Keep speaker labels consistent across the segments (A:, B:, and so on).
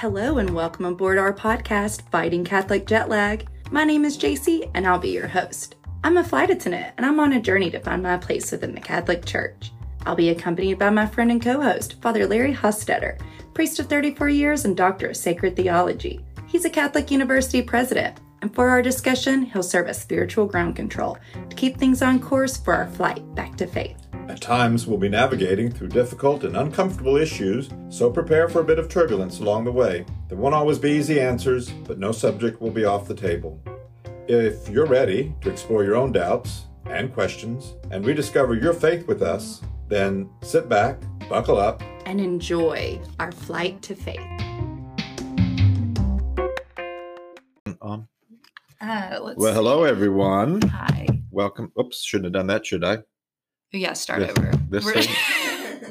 A: Hello and welcome aboard our podcast, Fighting Catholic Jet Lag. My name is JC and I'll be your host. I'm a flight attendant and I'm on a journey to find my place within the Catholic Church. I'll be accompanied by my friend and co host, Father Larry Hostetter, priest of 34 years and doctor of sacred theology. He's a Catholic University president, and for our discussion, he'll serve as spiritual ground control to keep things on course for our flight back to faith.
B: At times, we'll be navigating through difficult and uncomfortable issues, so prepare for a bit of turbulence along the way. There won't always be easy answers, but no subject will be off the table. If you're ready to explore your own doubts and questions and rediscover your faith with us, then sit back, buckle up,
A: and enjoy our flight to faith.
B: Um,
A: Uh, let's
B: well, hello, everyone.
A: Hi.
B: Welcome. Oops, shouldn't have done that, should I?
A: Yeah, start
B: This-
A: over.
B: this thing?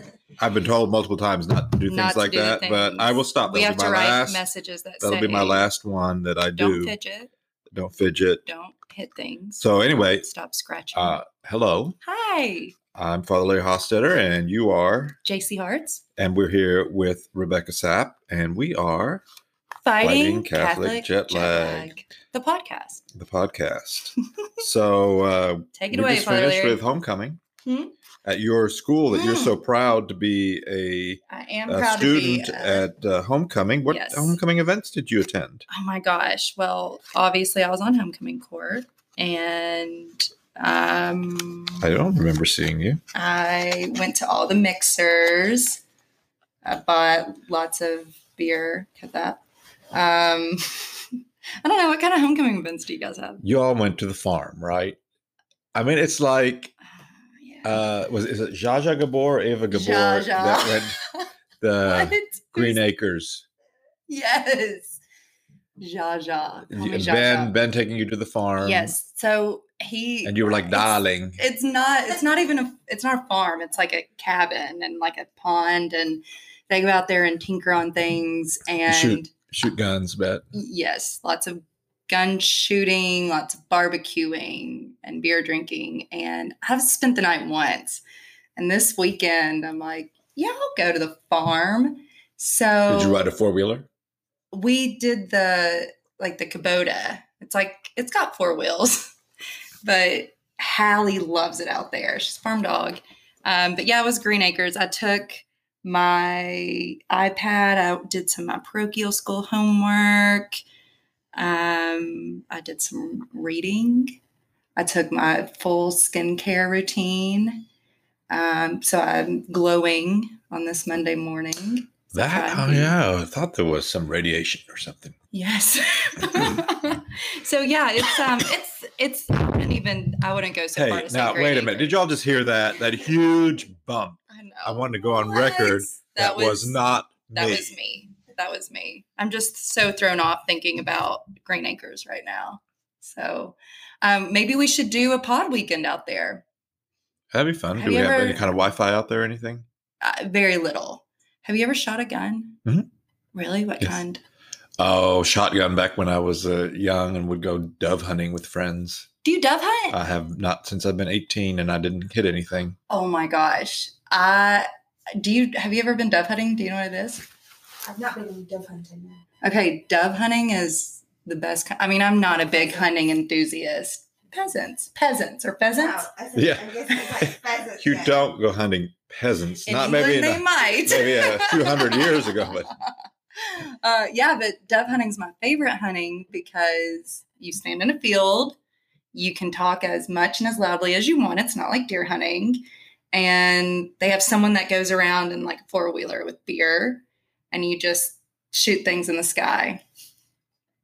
B: I've been told multiple times not to do things
A: to
B: like
A: do
B: that, but I will stop.
A: we
B: That'll
A: have
B: be
A: to write
B: last.
A: messages that
B: That'll
A: say,
B: be my last one that I
A: Don't
B: do.
A: fidget.
B: Don't fidget.
A: Don't hit things.
B: So anyway,
A: Stop scratching.
B: uh, hello.
A: Hi,
B: I'm Father Larry Hostetter, and you are,
A: JC Hearts.
B: and we're here with Rebecca Sapp, and we are
A: Fighting,
B: Fighting Catholic Jet Lag.
A: The podcast.
B: the podcast. so uh,
A: Take it
B: we
A: away,
B: just
A: Father
B: finished
A: Larry.
B: with homecoming
A: Hmm?
B: at your school that you're
A: Hmm.
B: so proud to be a,
A: I am
B: a
A: proud
B: student
A: to be. uh,
B: at uh, homecoming. What
A: yes.
B: homecoming events did you attend?
A: oh my gosh. Well, obviously, I was on homecoming court, and um,
B: I don't remember seeing you.
A: I went to all the mixers. I bought lots of beer. Cut that. Um, I don't know what kind of homecoming events do you guys have?
B: You all went to the farm, right? I mean, it's like. Uh, was is it Jaja Gabor, or Eva Gabor
A: Zsa Zsa.
B: that went the Green Acres?
A: Yes. Zsa Zsa. Call me
B: And
A: Zsa
B: Ben
A: Zsa.
B: Ben taking you to the farm.
A: Yes. So he
B: and you were like,
A: it's-
B: darling.
A: It's not. It's not even a. It's not a farm. It's like a cabin and like a pond, and they go out there and tinker on things. And
B: shoot. Shoot guns, bet.
A: yes, lots of gun shooting, lots of barbecuing, and beer drinking. And I've spent the night once, and this weekend I'm like, yeah, I'll go to the farm. So
B: Did you ride a four wheeler?
A: we did the like the Kubota. It's like it's got four wheels, but Hallie loves it out there. She's a farm dog. Um, but yeah, it was Green Acres. I took my iPad. I did some of my parochial school homework. Um, I did some reading. I took my full skincare routine. Um, so I'm glowing on this Monday morning. So
B: That oh yeah, I thought there was some radiation or something.
A: Yes. so yeah, it's um it's it's wouldn't even I wouldn't go so far
B: Hey,
A: to say
B: now wait a minute. Did y'all just hear that? That huge bump.
A: I know.
B: I wanted to go on record. That, was, not
A: that
B: me.
A: was me. That was me. I'm just so thrown off thinking about Green Acres right now. So um maybe we should do a pod weekend out there.
B: That'd be fun.
A: Have
B: Do we
A: you
B: have
A: ever-
B: any kind of Wi-Fi out there or anything?
A: Uh, very little. Have you ever shot a gun?
B: Mhm.
A: Really? What
B: Yes.
A: kind?
B: Oh, shotgun back when I was uh, young and would go dove hunting with friends.
A: Do you dove hunt?
B: I have not since I've been 18 and I didn't hit anything.
A: oh my gosh. I do you have you ever been dove hunting? Do you know what it is?
C: I've not been dove hunting.
A: Okay, dove hunting is the best. I mean, I'm not a big hunting enthusiast. Peasants, peasants, or pheasants.
C: No, I said,
B: Yeah.
C: I guess like pheasants.
B: You
C: yeah.
B: don't go hunting peasants.
A: In
B: not
A: England,
B: maybe in
A: they
B: a,
A: might.
B: maybe a few hundred years ago, but
A: uh, yeah, but dove hunting's my favorite hunting because you stand in a field, you can talk as much and as loudly as you want. It's not like deer hunting, and they have someone that goes around in like a four wheeler with beer, and you just shoot things in the sky.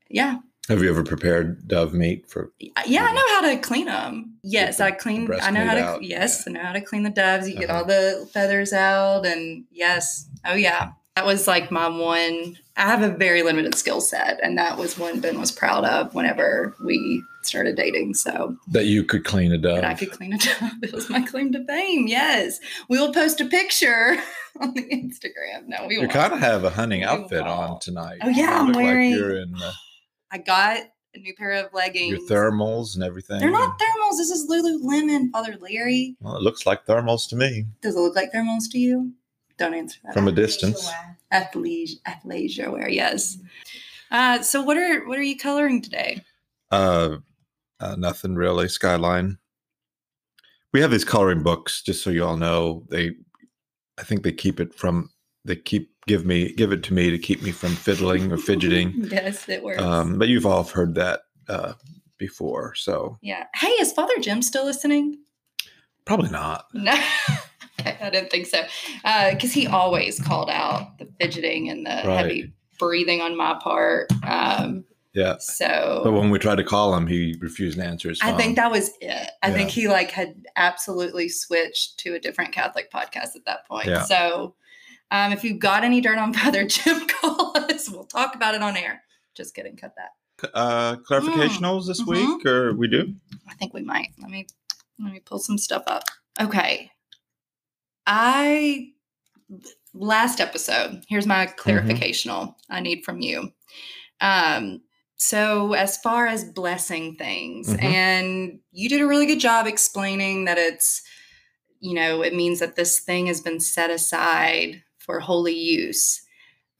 A: Yeah,
B: have you ever prepared dove meat for?
A: Yeah, I know how to clean them. Yes, I clean. I know how to.
B: out,
A: Yes,
B: yeah.
A: I know how to clean the doves. You get
B: Uh-huh.
A: all the feathers out, and yes, oh yeah, that was like my one. I have a very limited skill set, and that was one Ben was proud of whenever we started dating. So
B: That you could clean a dove.
A: that I could clean a dove. It was my claim to fame. Yes, we will post a picture on the Instagram. No, we
B: you kind of have a hunting
A: We
B: outfit on tonight.
A: Oh, yeah, I'm wearing-
B: Like uh,
A: I got a new pair of leggings.
B: your thermals and everything.
A: They're not thermals. This is Lululemon, Father Larry.
B: Well, it looks like thermals to me.
A: Does it look like thermals to you? Don't answer that.
B: From a distance.
A: athleisure, athleisure wear. Yes. Uh, so what are what are you coloring today?
B: Uh, uh, nothing really. Skyline. We have these coloring books, just so you all know. They, I think they keep it from. They keep give me give it to me to keep me from fiddling or fidgeting.
A: yes, it works.
B: Um, but you've all heard that uh, before, so
A: yeah. Hey, is Father Jim still listening?
B: probably not.
A: No. I didn't think so. Because he always called out the fidgeting and the
B: Right.
A: heavy breathing on my part. Um,
B: Yeah.
A: so
B: But when we tried to call him, he refused to answer his phone.
A: I think that was it. I think he like had absolutely switched to a different Catholic podcast at that point.
B: Yeah.
A: So um, if you've got any dirt on Father Jim, call us. We'll talk about it on air. Just kidding. Cut that.
B: uh, clarificationals this
A: Mhm.
B: week, or we do?
A: I think we might. Let me let me pull some stuff up. Okay. I last episode, here's my clarificational I need from you. Um so as far as blessing things
B: Mhm.
A: and you did a really good job explaining that it's you know, it means that this thing has been set aside for holy use.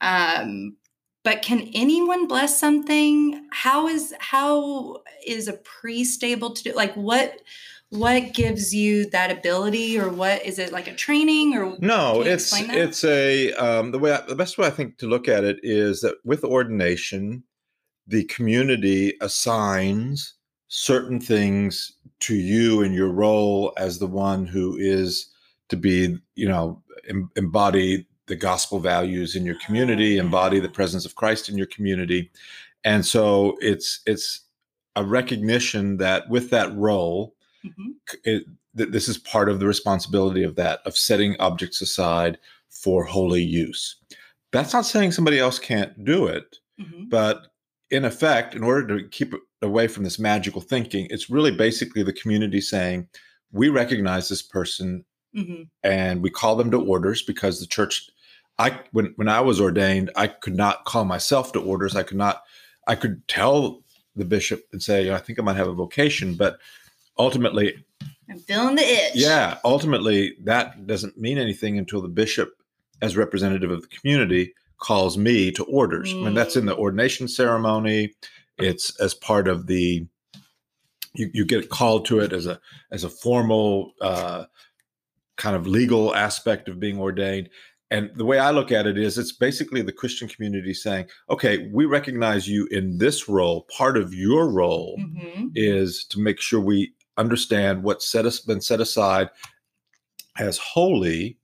A: Um but can anyone bless something? How is how is a priest able to do like what what gives you that ability or what is it like a training or
B: No, it's it's a um, the way I, the best way I think to look at it is that with ordination, the community assigns certain things to you in your role as the one who is to be, you know, em- embody the gospel values in your community,
A: Oh,
B: embody the presence of Christ in your community, and so it's it's a recognition that with that role,
A: Mhm.
B: it, th- this is part of the responsibility of that of setting objects aside for holy use that's not saying somebody else can't do it
A: Mhm.
B: but in effect in order to keep away from this magical thinking it's really basically the community saying we recognize this person
A: Mhm.
B: and we call them to orders because the church i when when i was ordained i could not call myself to orders i could not i could tell the bishop and say i think i might have a vocation but ultimately
A: I'm feeling the itch.
B: yeah, ultimately, that doesn't mean anything until the bishop, as representative of the community, calls me to orders. When that's in the ordination ceremony, it's as part of the. You, you get called to it as a as a formal uh, kind of legal aspect of being ordained. And the way I look at it is, it's basically the Christian community saying, "Okay, we recognize you in this role. Part of your role
A: Mhm.
B: is to make sure we understand what's set us, been set aside as holy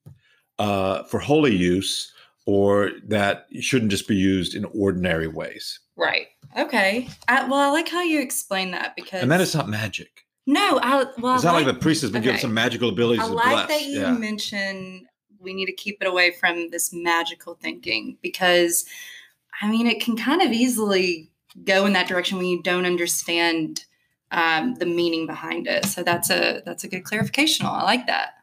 B: uh, for holy use, or that shouldn't just be used in ordinary ways.
A: Right. Okay. I, well, I like how you explain that because
B: And that is not magic.
A: no. I well,
B: it's
A: I
B: not like,
A: like,
B: the priest has been given some magical abilities
A: I like
B: bless.
A: that you
B: yeah.
A: mention we need to keep it away from this magical thinking because, I mean, it can kind of easily go in that direction when you don't understand um, the meaning behind it. So that's a that's a good clarification. I like that.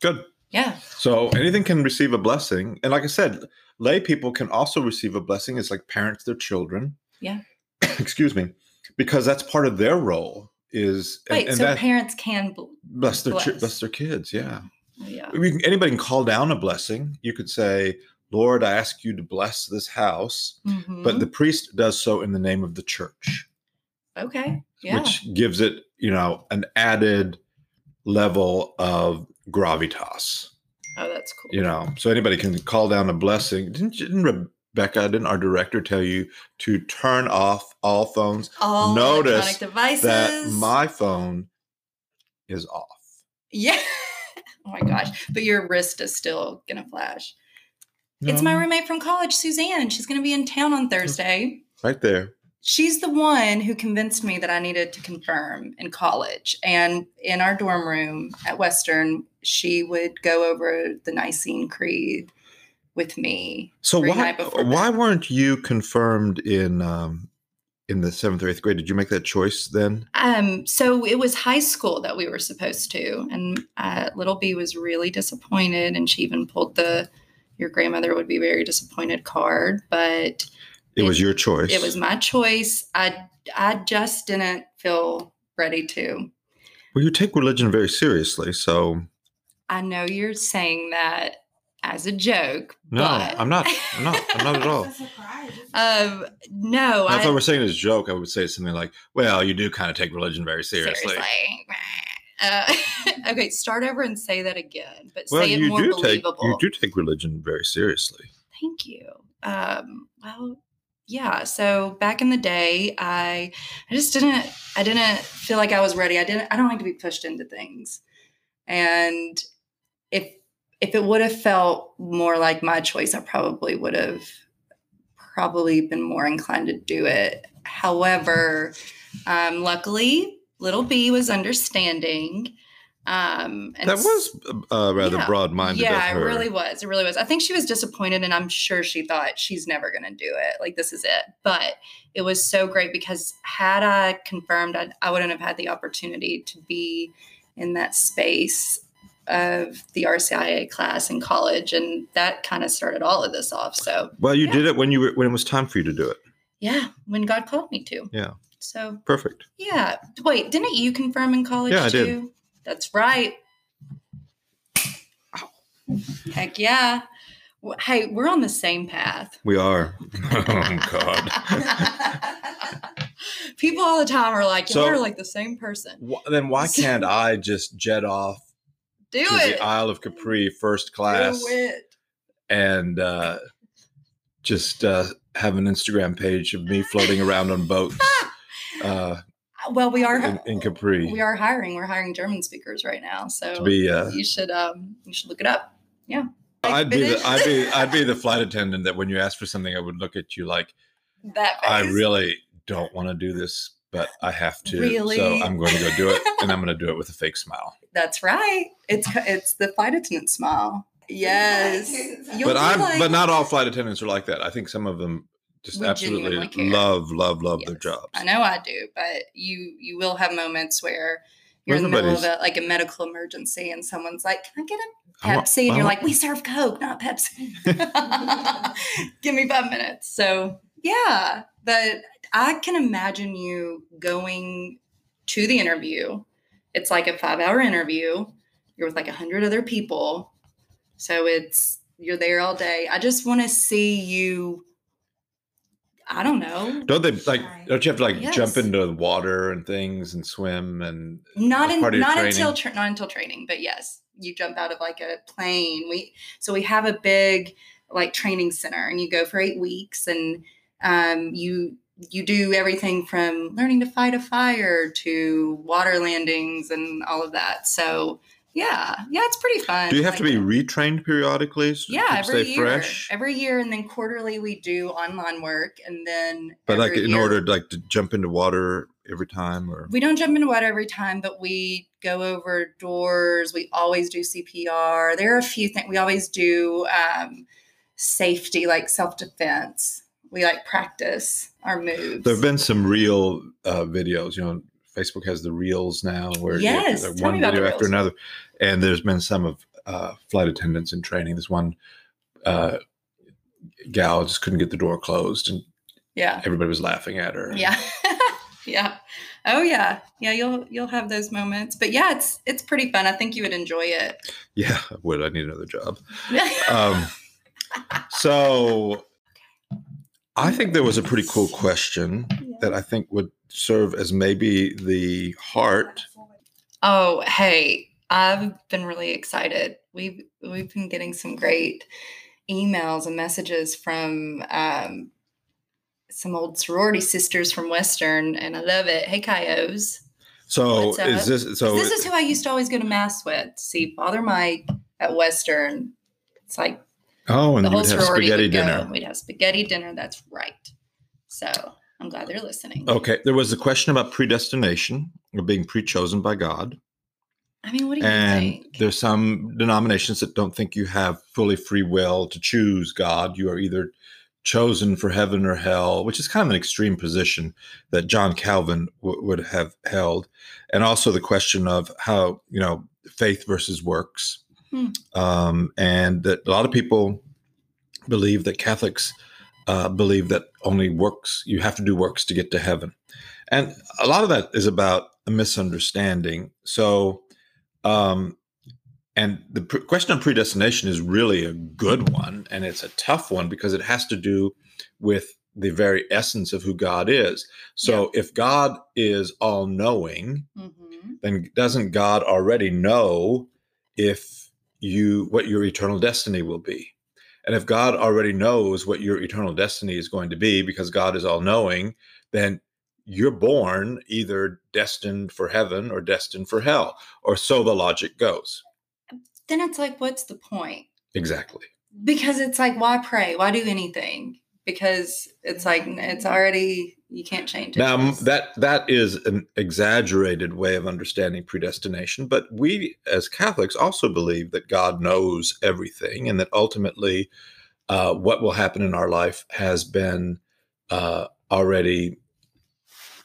B: Good.
A: Yeah.
B: So anything can receive a blessing, and like I said, lay people can also receive a blessing. It's like parents their children.
A: Yeah.
B: Excuse me, because that's part of their role. Is and-
A: Wait.
B: and
A: so parents can. bl-
B: bless their chi-
A: bless.
B: bless their kids. Yeah.
A: Yeah.
B: Can, anybody can call down a blessing. You could say, Lord, I ask you to bless this house.
A: Mhm.
B: But the priest does so in the name of the church,
A: okay. Yeah.
B: which gives it, you know, an added level of gravitas,
A: oh, that's cool.
B: you know. So anybody can call down a blessing. Didn't, didn't Rebecca, didn't our director tell you to turn off all phones?
A: All
B: Notice
A: devices.
B: That my phone is off.
A: Yeah. oh my gosh. But your wrist is still gonna flash. It's my roommate from college, Suzanne. She's gonna be in town on Thursday.
B: right there.
A: She's the one who convinced me that I needed to confirm in college. And in our dorm room at Western, she would go over the Nicene Creed with me.
B: So why why weren't you confirmed in um, in the seventh or eighth grade? Did you make that choice then?
A: Um, so it was high school that we were supposed to, and uh, little B was really disappointed, and she even pulled the "your grandmother would be very disappointed" card. But
B: It,
A: It-
B: was your choice.
A: it was my choice. I I just didn't feel ready to.
B: Well, you take religion very seriously, so
A: I know you're saying that as a joke.
B: No,
A: but,
B: I'm not. I'm not. I'm not at all.
C: It's a surprise.
A: Um, no,
B: Now, if I
A: I,
B: were saying it as a joke, I would say something like, "Well, you do kind of take religion very seriously."
A: Uh, okay, start over and say that again, but
B: Well,
A: say it
B: you
A: more
B: do take
A: believable.
B: you do take religion very seriously.
A: Thank you. Um, well, yeah. So back in the day, I I just didn't I didn't feel like I was ready. I didn't I don't like to be pushed into things. And if if it would have felt more like my choice, I probably would have probably been more inclined to do it. However, um, luckily, little B was understanding. Um, and
B: That was uh, rather
A: yeah.
B: broad-minded
A: yeah,
B: of her.
A: it really was. It really was. I think she was disappointed, and I'm sure she thought she's never going to do it. Like this is it. But it was so great because had I confirmed, I, I wouldn't have had the opportunity to be in that space of the RCIA class in college, and that kind of started all of this off. So
B: Well, you
A: Yeah.
B: did it when you were when it was time for you to do it.
A: yeah, when God called me to.
B: Yeah.
A: So
B: Perfect.
A: yeah. Wait, didn't you confirm in college
B: Yeah, I
A: too?
B: did.
A: That's right. Heck yeah. Hey, we're on the same path.
B: We are. oh God.
A: People all the time are like,
B: So-
A: you're like the same person.
B: Wh- then why can't I just jet off
A: Do
B: to
A: it.
B: the Isle of Capri first class
A: Do it.
B: and uh, just uh, have an Instagram page of me floating around on boats uh,
A: Well, we are
B: in, in Capri
A: we are hiring. We're hiring German speakers right now. So
B: to be. Uh,
A: you should um you should look it up.
B: Yeah, I'd be the? I'd be I'd be the flight attendant that when you ask for something, I would look at you like
A: That
B: I really don't want to do this, but I have to.
A: Really?
B: So I'm going to go do it, and I'm going to do it with a fake smile.
A: That's right. It's it's the flight attendant smile. Yes. You'll
B: but I'm
A: like-
B: but not all flight attendants are like that. I think some of them just
A: We
B: absolutely love love love their
A: Yes.
B: jobs.
A: I know I do, but you you will have moments where you're in the middle of a, like a medical emergency and someone's like, "Can I get a
B: want-
A: Pepsi?" and you're like, "We serve Coke, not Pepsi." Give me five minutes. So yeah, but I can imagine you going to the interview. It's like a five hour interview. You're with like a hundred other people, so it's you're there all day. I just want to see you. I don't know.
B: Don't they like? Don't you have to like
A: Yes.
B: jump into the water and things and swim and?
A: not in, not until tra- not until training but yes you jump out of like a plane we so we have a big like training center and you go for eight weeks and um, you you do everything from learning to fight a fire to water landings and all of that so yeah yeah it's pretty fun
B: Do you have to be retrained periodically? so
A: yeah
B: to
A: every
B: stay
A: year
B: fresh.
A: every year and then quarterly we do online work and then
B: But like in
A: year-
B: order like to jump into water every time, or
A: we don't jump into water every time, but we go over doors. We always do CPR. There are a few things we always do um, safety, like self defense. We like practice our moves.
B: there have been some real uh, videos. You know, Facebook has the reels now, where you-
A: Yes,
B: like
A: tell
B: one video after another, and there's been some of uh, flight attendants in training. This one uh, gal just couldn't get the door closed, and
A: yeah,
B: everybody was laughing at her.
A: yeah, yeah. Oh yeah, yeah. You'll you'll have those moments, but yeah, it's it's pretty fun. I think you would enjoy it.
B: yeah. I would I need another job? Um, so I think there was a pretty cool question that I think would serve as maybe the heart.
A: Oh, hey, I've been really excited. We've we've been getting some great emails and messages from um, some old sorority sisters from Western, and I love it. Hey, Chi
B: O's.
A: So
B: is this so?
A: this is who I used to always go to mass with. See Father Mike at Western. It's like
B: oh, and
A: the whole
B: have
A: sorority
B: spaghetti
A: would go.
B: dinner.
A: We'd have spaghetti dinner. That's right. So I'm glad they're listening.
B: Okay, there was a question about predestination or being pre-chosen by God,
A: I mean, what do you
B: and
A: think?
B: there's some denominations that don't think you have fully free will to choose God. You are either chosen for heaven or hell, which is kind of an extreme position that John Calvin w- would have held, and also the question of how you know faith versus works,
A: Hmm.
B: um, and that a lot of people believe that Catholics uh, believe that only works you have to do works to get to heaven, and a lot of that is about a misunderstanding. So. Um, and the pr- question of predestination is really a good one, and it's a tough one because it has to do with the very essence of who God is. So, if God is all knowing,
A: Mm-hmm.
B: then doesn't God already know if you what your eternal destiny will be? And if God already knows what your eternal destiny is going to be because God is all knowing, then you're born either destined for heaven or destined for hell, or so the logic goes.
A: Then it's like, what's the point?
B: Exactly.
A: Because it's like, why pray? Why do anything? Because it's like it's already you can't change it.
B: Now that that is an exaggerated way of understanding predestination, but we as Catholics also believe that God knows everything, and that ultimately, uh, what will happen in our life has been uh, already.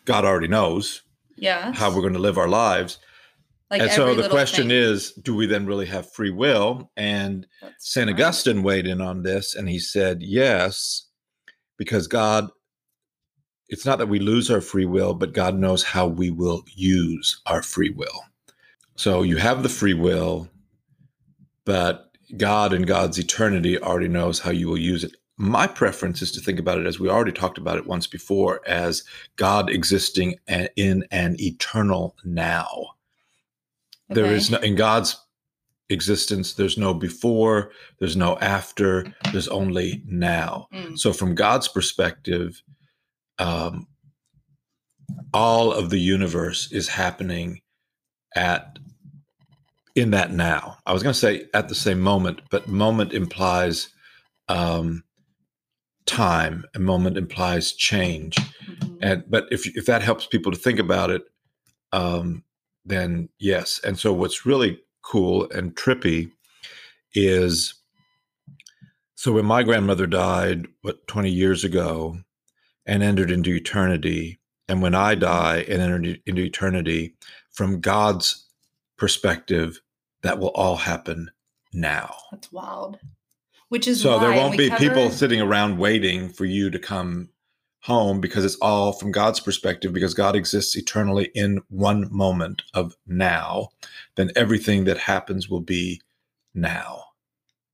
B: God already knows
A: yeah.
B: how we're going to live our lives,
A: Like
B: and so the question
A: thing.
B: is: Do we then really have free will? And
A: That's
B: St.
A: right.
B: Augustine weighed in on this and he said, yes, because God, it's not that we lose our free will, but God knows how we will use our free will. So you have the free will, but God and God's eternity already knows how you will use it. My preference is to think about it as we already talked about it once before as God existing eh, in an eternal now. There
A: Okay.
B: is no, in God's existence, there's no before, there's no after, there's only now.
A: Mm.
B: So, from God's perspective, um, all of the universe is happening at in that now. I was going to say at the same moment, but moment implies um, time. A moment implies change
A: Mhm.
B: and but if if that helps people to think about it um then yes and so what's really cool and trippy is so when my grandmother died what 20 years ago and entered into eternity and when i die and entered into eternity from god's perspective that will all happen now
A: That's wild. Which is
B: so there won't be people sitting around waiting for you to come home because it's all from God's perspective because God exists eternally in one moment of now then everything that happens will be now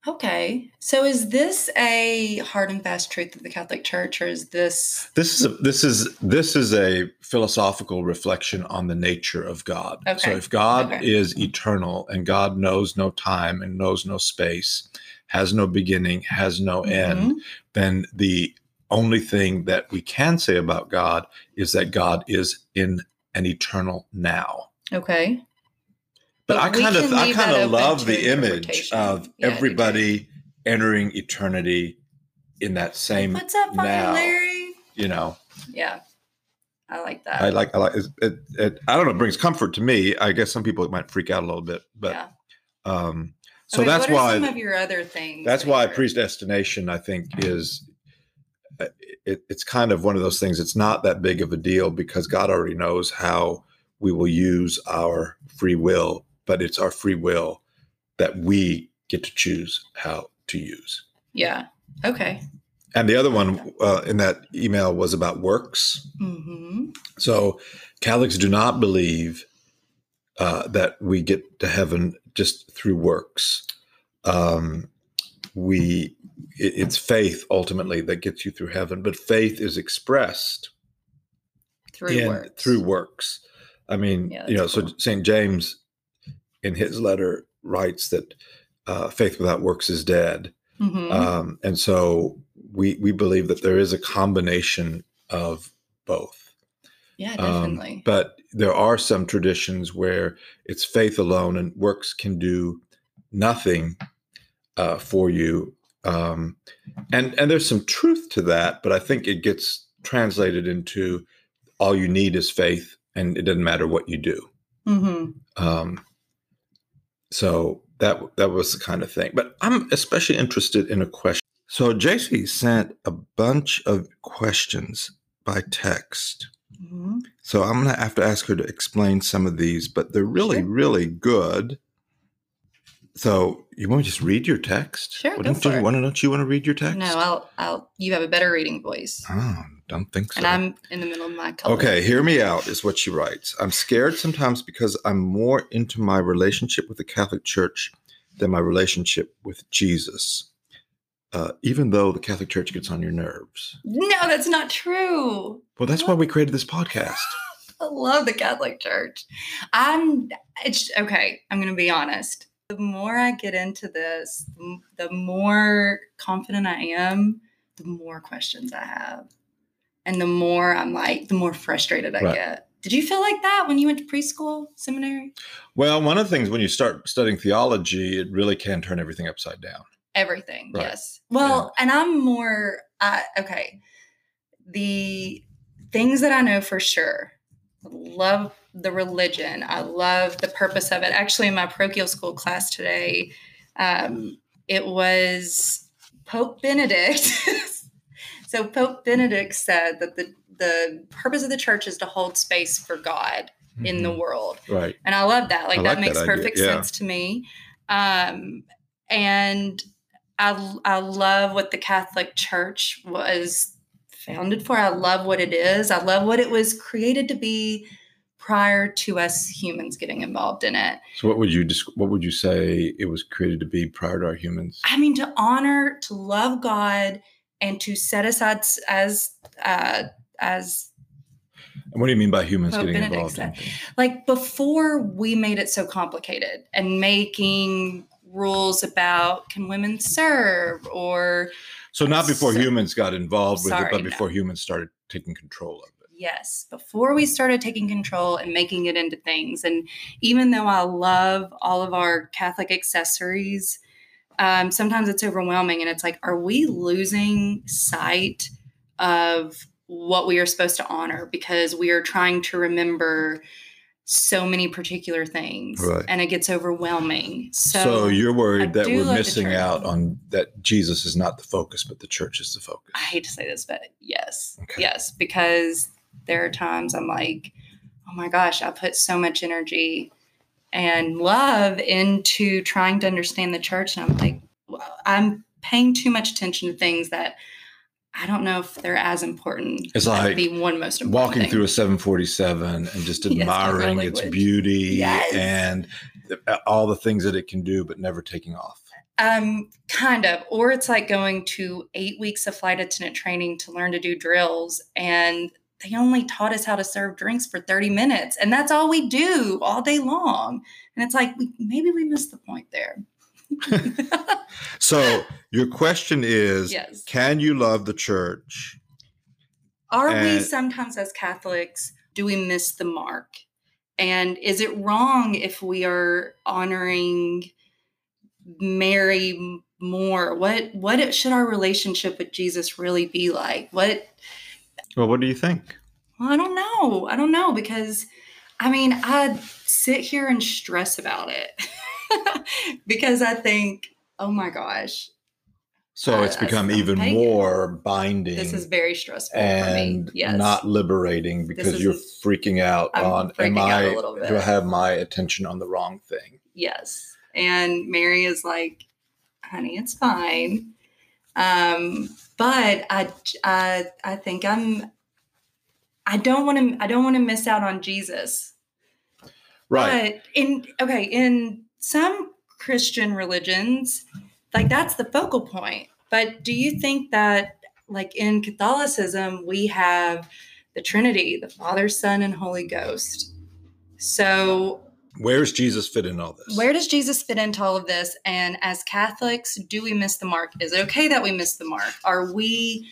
A: Okay. So is this a hard and fast truth of the Catholic Church, or is this
B: this is a, this is this is a philosophical reflection on the nature of God so if God
A: Okay.
B: is eternal and God knows no time and knows no space has no beginning has no end
A: Mhm.
B: then the only thing that we can say about God is that God is in an eternal now.
A: Okay.
B: But,
A: But
B: I kind of I kind of love the image of
A: Yeah, I do too.
B: everybody entering eternity in that same
A: What's up,
B: now.
A: Larry?
B: you know.
A: Yeah. I like that.
B: I like I like it, it, it I don't know, it brings comfort to me. I guess some people might freak out a little bit, but
A: yeah.
B: um so
A: Okay,
B: that's
A: what are
B: why
A: some of your other things.
B: that's why predestination i think is it, it's kind of one of those things it's not that big of a deal because god already knows how we will use our free will but it's our free will that we get to choose how to use
A: Yeah. Okay.
B: and the other one uh, in that email was about works
A: Mm-hmm.
B: so catholics do not believe uh, that we get to heaven just through works. Um, we it's faith ultimately that gets you through heaven, but faith is expressed
A: Through
B: in-
A: works.
B: through works. I mean,
A: Yeah,
B: you know,
A: that's
B: so. St. James in his letter writes that uh, faith without works is dead.
A: Mhm.
B: Um, and so we we believe that there is a combination of both.
A: yeah,
B: Um,
A: definitely.
B: but there are some traditions where it's faith alone and works can do nothing uh, for you. Um, and and there's some truth to that, but I think it gets translated into all you need is faith, and it doesn't matter what you do.
A: hmm
B: Um, so that that was the kind of thing. But I'm especially interested in a question. So JC sent a bunch of questions by text.
A: hmm
B: So I'm gonna have to ask her to explain some of these, but they're really,
A: Sure.
B: really good. So you want me to just read your text?
A: Sure, go
B: don't, you want to? Don't you want to read your text?
A: No, I'll, I'll. You have a better reading voice,
B: Oh, don't think so.
A: and I'm in the middle of my color.
B: Okay, hear me out, is what she writes. I'm scared sometimes because I'm more into my relationship with the Catholic Church than my relationship with Jesus, uh, even though the Catholic Church gets on your nerves.
A: No, that's not true.
B: Well, that's why we created this podcast.
A: I love the Catholic Church. I'm it's okay, I'm going to be honest. The more I get into this, the- more confident I am, the more questions I have. And the more I'm like, the more frustrated I
B: Right.
A: get. Did you feel like that when you went to preschool, seminary?
B: Well, one of the things when you start studying theology, it really can turn everything upside down.
A: Everything,
B: Right.
A: yes. Well, and I'm more okay. The things that I know for sure, love the religion. I love the purpose of it. Actually, in my parochial school class today, um, it was Pope Benedict. so Pope Benedict said that the the purpose of the church is to hold space for God in the
B: Mhm.
A: world
B: right.
A: and I love that. Like,
B: I
A: that
B: like
A: makes
B: that
A: perfect
B: yeah.
A: sense to me. Um, and I I love what the Catholic Church was founded for. I love what it is. I love what it was created to be prior to us humans getting involved in it.
B: So, what would you what would you say it was created to be prior to our humans?
A: I mean, to honor, to love God, and to set aside as uh, as
B: And what do you mean by humans
A: Pope
B: getting
A: Benedict
B: involved? In
A: like before we made it so complicated and making rules about can women serve or
B: So, not before
A: So-
B: humans got involved with it,
A: Sorry,
B: but
A: no.
B: before humans started taking control of it.
A: Yes before we started taking control and making it into things and even though i love all of our catholic accessories um, sometimes it's overwhelming and it's like are we losing sight of what we are supposed to honor because we are trying to remember so many particular things
B: Right.
A: and it gets overwhelming so,
B: So, you're
A: I
B: worried that we're missing out on that Jesus is not the focus, but the church is the focus.
A: I hate to say this, but yes,
B: Okay.
A: yes, because there are times I'm like, oh my gosh, I put so much energy and love into trying to understand the church, and I'm like, well, I'm paying too much attention to things that I don't know if they're as important.
B: It's
A: as
B: like
A: the one most important
B: Walking
A: thing.
B: through a 747 and just admiring
A: like
B: its beauty
A: Yes.
B: and all the things that it can do, but never taking off.
A: Um, kind of. Or it's like going to eight weeks of flight attendant training to learn to do drills, and they only taught us how to serve drinks for 30 minutes, and that's all we do all day long. And it's like we, maybe we missed the point there.
B: So, your question is
A: yes.
B: can you love the church?
A: Are we sometimes as Catholics, do we miss the mark? And is it wrong if we are honoring Mary more? What what should our relationship with Jesus really be like? What
B: Well, what do you think?
A: Well, I don't know. I don't know because I mean, I sit here and stress about it because I think, oh my gosh,
B: So,
A: Uh,
B: it's become even
A: pagan.
B: more binding
A: this is very stressful for
B: and
A: me. Yes.
B: not liberating because you're
A: a-
B: freaking out
A: I'm
B: on am
A: freaking out a
B: I do I have my attention on the wrong thing?
A: yes. And Mary is like, honey, it's fine. Um, but I, I, I think I'm, I don't want to, I don't want to miss out on Jesus.
B: Right.
A: But in okay, in some Christian religions, like that's the focal point. But do you think that like in Catholicism we have the Trinity, the Father, Son, and Holy Ghost. So
B: Where's Jesus fit in all this?
A: where does Jesus fit into all of this? And as Catholics, do we miss the mark? Is it okay that we miss the mark? Are we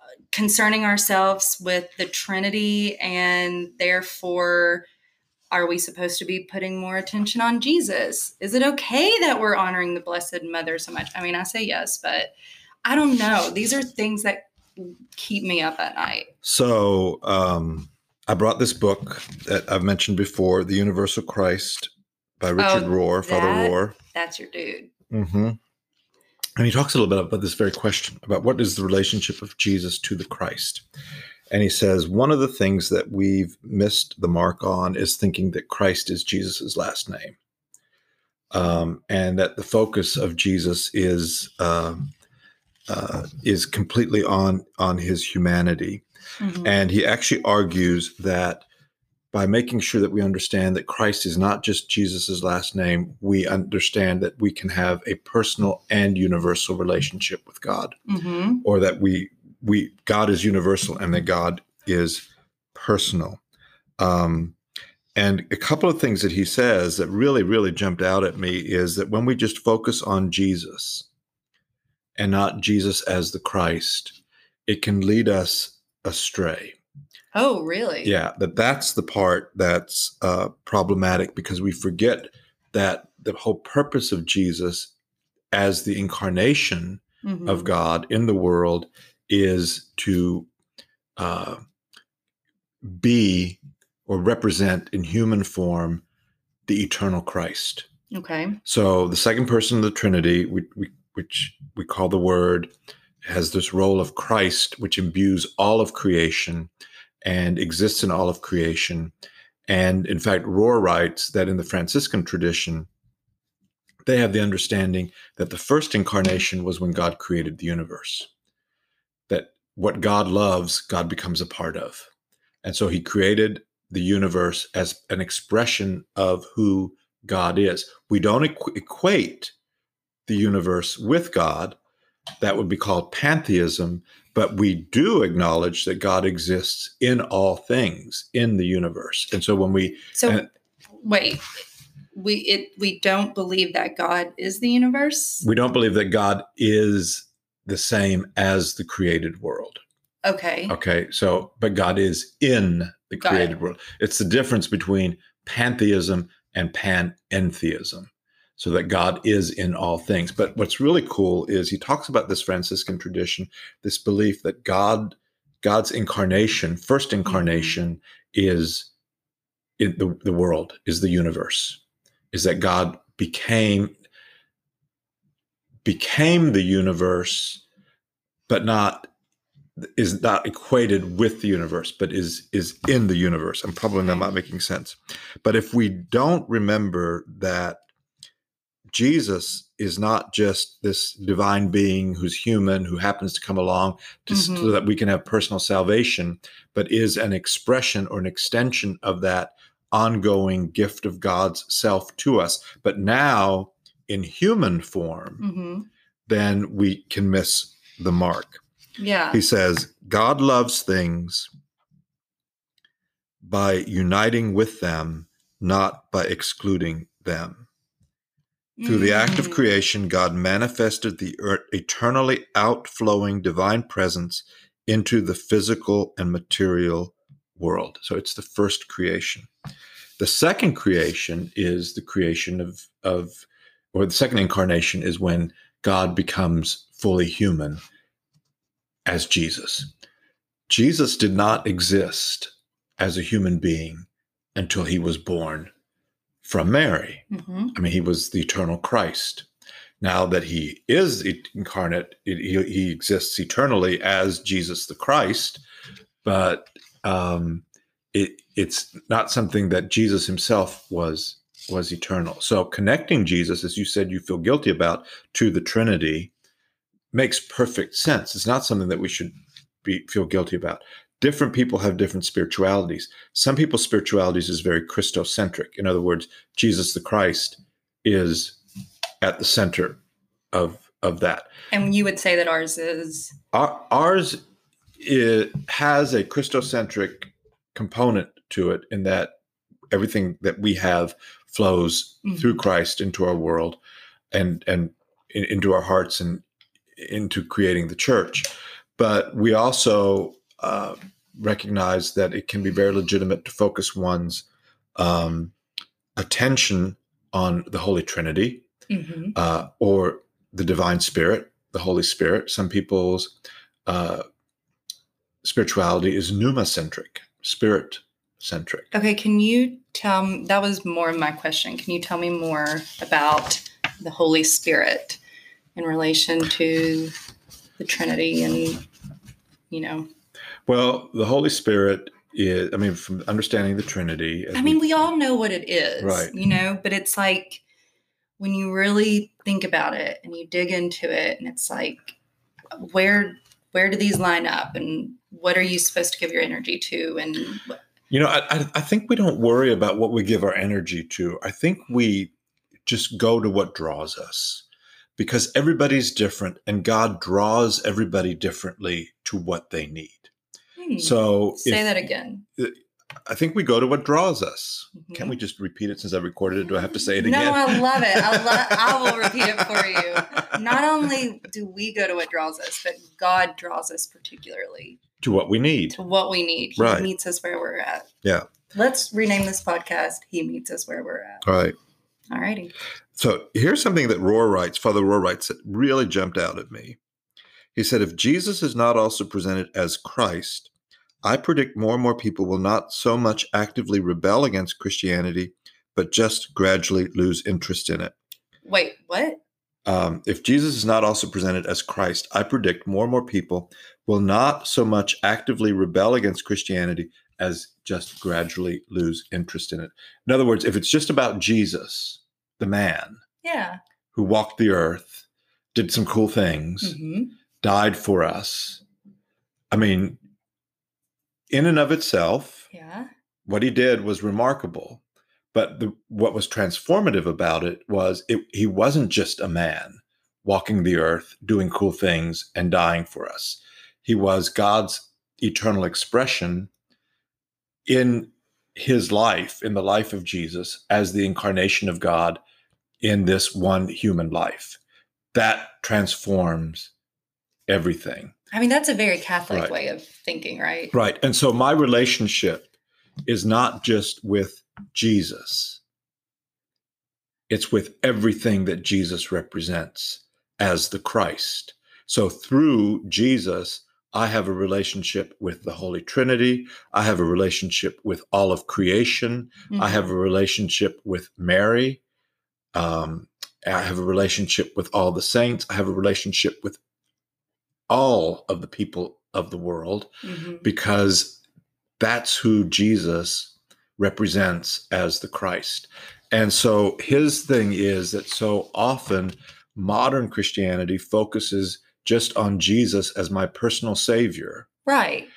A: uh, concerning ourselves with the Trinity and therefore are we supposed to be putting more attention on Jesus? Is it okay that we're honoring the Blessed Mother so much? I mean, I say yes, but I don't know. These are things that keep me up at night.
B: So um, I brought this book that I've mentioned before, The Universal Christ by Richard
A: Oh,
B: Rohr, Father
A: that-
B: Rohr.
A: That's your dude.
B: hmm And he talks a little bit about this very question about what is the relationship of Jesus to the Christ. And he says one of the things that we've missed the mark on is thinking that Christ is Jesus's last name, um, and that the focus of Jesus is um, uh, is completely on on his humanity.
A: Mhm.
B: And he actually argues that by making sure that we understand that Christ is not just Jesus' last name, we understand that we can have a personal and universal relationship with God,
A: hmm
B: or that we we God is universal and that God is personal. Um, and a couple of things that he says that really, really jumped out at me is that when we just focus on Jesus and not Jesus as the Christ, it can lead us astray.
A: Oh, really?
B: Yeah, that that's the part that's uh, problematic because we forget that the whole purpose of Jesus as the incarnation
A: Mhm.
B: of God in the world is to uh, be or represent in human form the eternal Christ.
A: Okay.
B: So the second person of the Trinity, we, we, which we call the Word, has this role of Christ, which imbues all of creation and exists in all of creation. And in fact, Rohr writes that in the Franciscan tradition, they have the understanding that the first incarnation was when God created the universe. That what God loves, God becomes a part of. And so he created the universe as an expression of who God is. We don't equ- equate the universe with God. That would be called pantheism, but we do acknowledge that God exists in all things in the universe. And so when we,
A: So
B: And-
A: wait, we it we don't believe that God is the universe.
B: we don't believe that God is the same as the created world.
A: Okay.
B: Okay. So, but God is in the
A: Got it.
B: created world. It's the difference between pantheism and panentheism. So that God is in all things. But what's really cool is he talks about this Franciscan tradition, this belief that God, God's incarnation, first mm-hmm. incarnation, is in the, the world, is the universe, is that God became became the universe, but not is not equated with the universe, but is is in the universe. I'm probably not making sense. But if we don't remember that Jesus is not just this divine being who's human who happens to come along to, so
A: Mhm.
B: that we can have personal salvation, but is an expression or an extension of that ongoing gift of God's self to us. But now in human form,
A: hmm
B: then we can miss the mark.
A: Yeah.
B: He says, God loves things by uniting with them, not by excluding them. Through the act of
A: Mm.
B: creation, God manifested the er- eternally outflowing divine presence into the physical and material world. So it's the first creation. The second creation is the creation of, of or the second incarnation is when God becomes fully human as Jesus. Jesus did not exist as a human being until he was born from Mary.
A: Mhm.
B: I mean, he was the eternal Christ. Now that he is incarnate, he, he exists eternally as Jesus the Christ, but um, it, it's not something that Jesus himself was was eternal. So connecting Jesus, as you said, you feel guilty about to the Trinity makes perfect sense. It's not something that we should be feel guilty about. Different people have different spiritualities. Some people's spiritualities is very Christocentric. In other words, Jesus the Christ is at the center of of that.
A: And you would say that ours is
B: Our, ours it has a Christocentric component to it in that everything that we have flows
A: Mhm.
B: through Christ into our world and and in, into our hearts and into creating the church. But we also uh, recognize that it can be very legitimate to focus one's um, attention on the Holy Trinity
A: Mhm.
B: uh, or the divine spirit, the Holy Spirit. Some people's uh, spirituality is pneumocentric, spirit centric.
A: Okay, can you tell me that was more of my question. Can you tell me more about the Holy Spirit in relation to the Trinity and you know
B: Well, the Holy Spirit is, I mean, from understanding the Trinity.
A: I mean we all know what it is,
B: Right.
A: you know, but it's like when you really think about it and you dig into it and it's like where where do these line up and what are you supposed to give your energy to and
B: You know, I, I think we don't worry about what we give our energy to. I think we just go to what draws us because everybody's different and God draws everybody differently to what they need.
A: Hmm.
B: So
A: say
B: if-
A: that again.
B: I think we go to what draws us. Can
A: Mhm.
B: we just repeat it since I recorded it? Do I have to say it
A: No,
B: again?
A: No, I love it. I, lo- I will repeat it for you. Not only do we go to what draws us, but God draws us particularly
B: to what we need.
A: to what we need. He
B: Right.
A: meets us where we're at.
B: Yeah.
A: Let's rename this podcast. He meets us where we're at.
B: All right.
A: All righty.
B: So here's something that Rohr writes, Father Rohr writes, that really jumped out at me. He said, if Jesus is not also presented as Christ, I predict more and more people will not so much actively rebel against Christianity, but just gradually lose interest in it.
A: Wait, what?
B: Um, if Jesus is not also presented as Christ, I predict more and more people will not so much actively rebel against Christianity as just gradually lose interest in it. In other words, if it's just about Jesus, the man
A: Yeah.
B: who walked the earth, did some cool things,
A: hmm
B: died for us, I mean, in and of itself,
A: Yeah.
B: what he did was remarkable. But the, what was transformative about it was it, he wasn't just a man walking the earth, doing cool things, and dying for us. He was God's eternal expression in his life, in the life of Jesus, as the incarnation of God in this one human life. That transforms everything.
A: I mean, that's a very Catholic
B: Right.
A: way of thinking, right?
B: Right. And so my relationship is not just with Jesus, it's with everything that Jesus represents as the Christ. So through Jesus, I have a relationship with the Holy Trinity. I have a relationship with all of creation. I
A: Mhm.
B: have a relationship with Mary. Um, I have a relationship with all the saints. I have a relationship with all of the people of the world
A: Mhm.
B: because that's who Jesus represents as the Christ. And so his thing is that so often modern Christianity focuses just on Jesus as my personal savior
A: Right.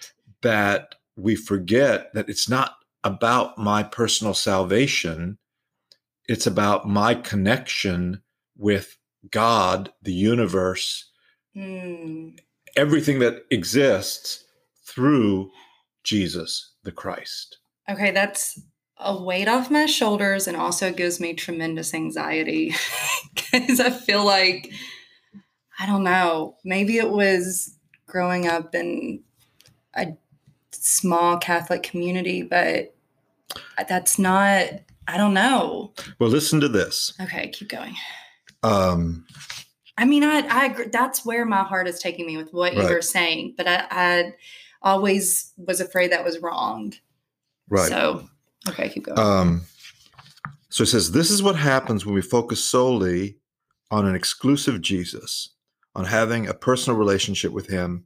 B: that we forget that it's not about my personal salvation it's about my connection with God, the universe,
A: Mm.
B: everything that exists through Jesus the Christ.
A: Okay, that's a weight off my shoulders and also gives me tremendous anxiety because I feel like, I don't know, maybe it was growing up in a small Catholic community, but that's not, I don't know.
B: Well, listen to this.
A: Okay, keep going.
B: Um,
A: I mean, I, I agree. That's where my heart is taking me with what you
B: Right.
A: were saying, but I, I always was afraid that was wrong.
B: right.
A: So, okay, keep going.
B: Um, so it says, This is what happens when we focus solely on an exclusive Jesus, on having a personal relationship with him,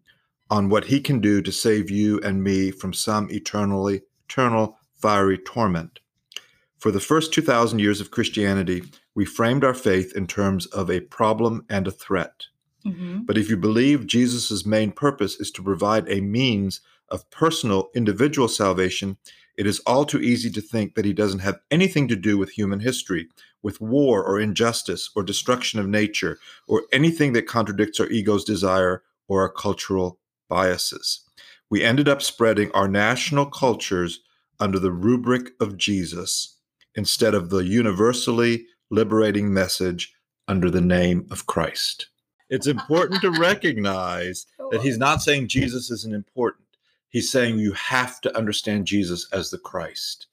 B: on what he can do to save you and me from some eternally eternal fiery torment. For the first 2,000 years of Christianity, we framed our faith in terms of a problem and a threat.
A: Mhm.
B: But if you believe Jesus' main purpose is to provide a means of personal, individual salvation, it is all too easy to think that he doesn't have anything to do with human history, with war or injustice or destruction of nature, or anything that contradicts our ego's desire or our cultural biases. We ended up spreading our national cultures under the rubric of Jesus instead of the universally liberating message under the name of Christ. It's important to recognize that he's not saying Jesus isn't important. He's saying you have to understand Jesus as the Christ.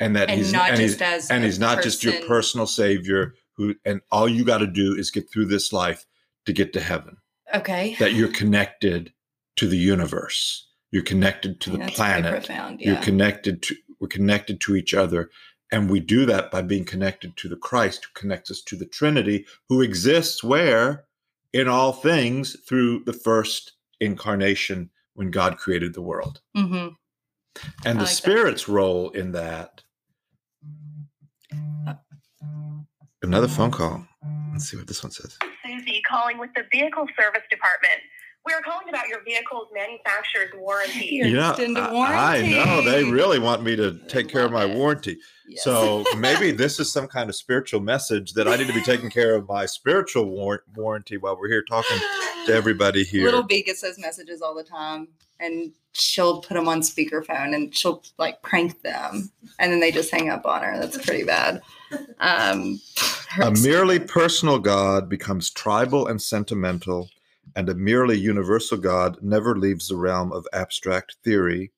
B: And that
A: and
B: he's
A: not
B: and
A: just
B: he's,
A: as
B: and he's not just your personal savior who and all you got to do is get through this life to get to heaven.
A: Okay,
B: That you're connected to the universe. You're connected to the
A: That's
B: planet
A: profound.
B: you're connected to we're connected to each other and we do that by being connected to the christ who connects us to the trinity who exists where? In all things through the first incarnation when god created the world.
A: Hmm
B: and
A: I
B: the
A: like that.
B: spirit's role in that. Another phone call. Let's see what this one says.
D: Susie calling with the Vehicle Service Department. We are calling about your vehicle's manufacturer's warranty.
A: Your
B: You know,
A: extended
B: I, I know they really want me to take care of my
A: it.
B: warranty.
A: Yes.
B: So maybe this is some kind of spiritual message that I need to be taking care of my spiritual war- warranty while we're here talking to everybody here.
A: Little B gets those messages all the time, and she'll put them on speakerphone and she'll like prank them, and then they just hang up on her. That's pretty bad. Um,
B: a merely personal God becomes tribal and sentimental, and a merely universal God never leaves the realm of abstract theory.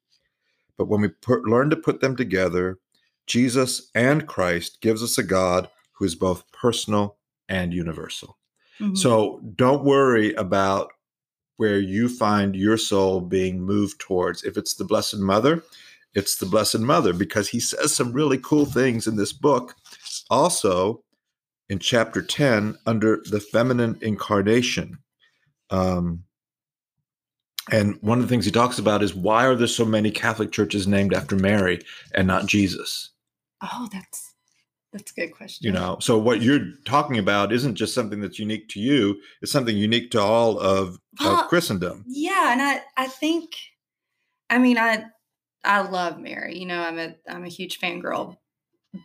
B: But when we put, learn to put them together, Jesus and Christ gives us a God who is both personal and universal.
A: Mhm.
B: So don't worry about where you find your soul being moved towards. If it's the Blessed Mother, it's the Blessed Mother because he says some really cool things in this book. Also, in chapter 10, under the feminine incarnation. Um, and one of the things he talks about is why are there so many Catholic churches named after Mary and not Jesus?
A: oh, that's that's a good question.
B: you know so what you're talking about isn't just something that's unique to you it's something unique to all of,
A: Well,
B: of christendom
A: Yeah, and I I think I mean I I love Mary. You know, I'm a I'm a huge fangirl.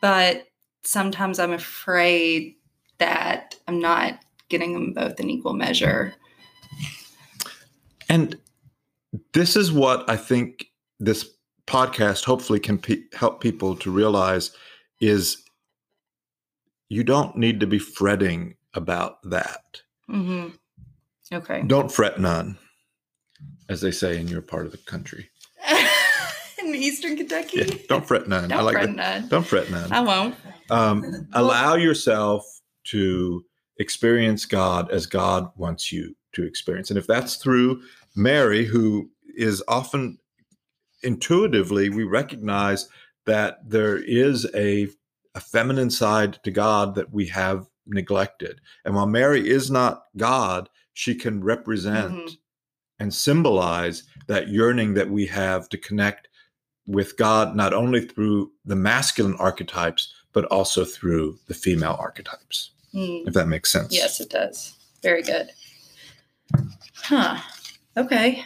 A: But sometimes I'm afraid that I'm not getting them both in equal measure.
B: And this is what i think this podcast hopefully can pe- help people to realize is you don't need to be fretting about that
A: hmm Okay.
B: don't fret none as they say in your part of the country
A: in Eastern Kentucky.
B: yeah, don't fret none
A: Don't
B: i like
A: fret
B: that
A: none.
B: don't fret none
A: I won't.
B: um, allow yourself to experience God as God wants you to experience. And if that's through Mary, who is often intuitively, we recognize that there is a, a feminine side to God that we have neglected. And while Mary is not God, she can represent
A: Mhm.
B: and symbolize that yearning that we have to connect with God, not only through the masculine archetypes, but also through the female archetypes,
A: Mm,
B: if that makes sense.
A: yes, it does. Very good. Huh. Okay.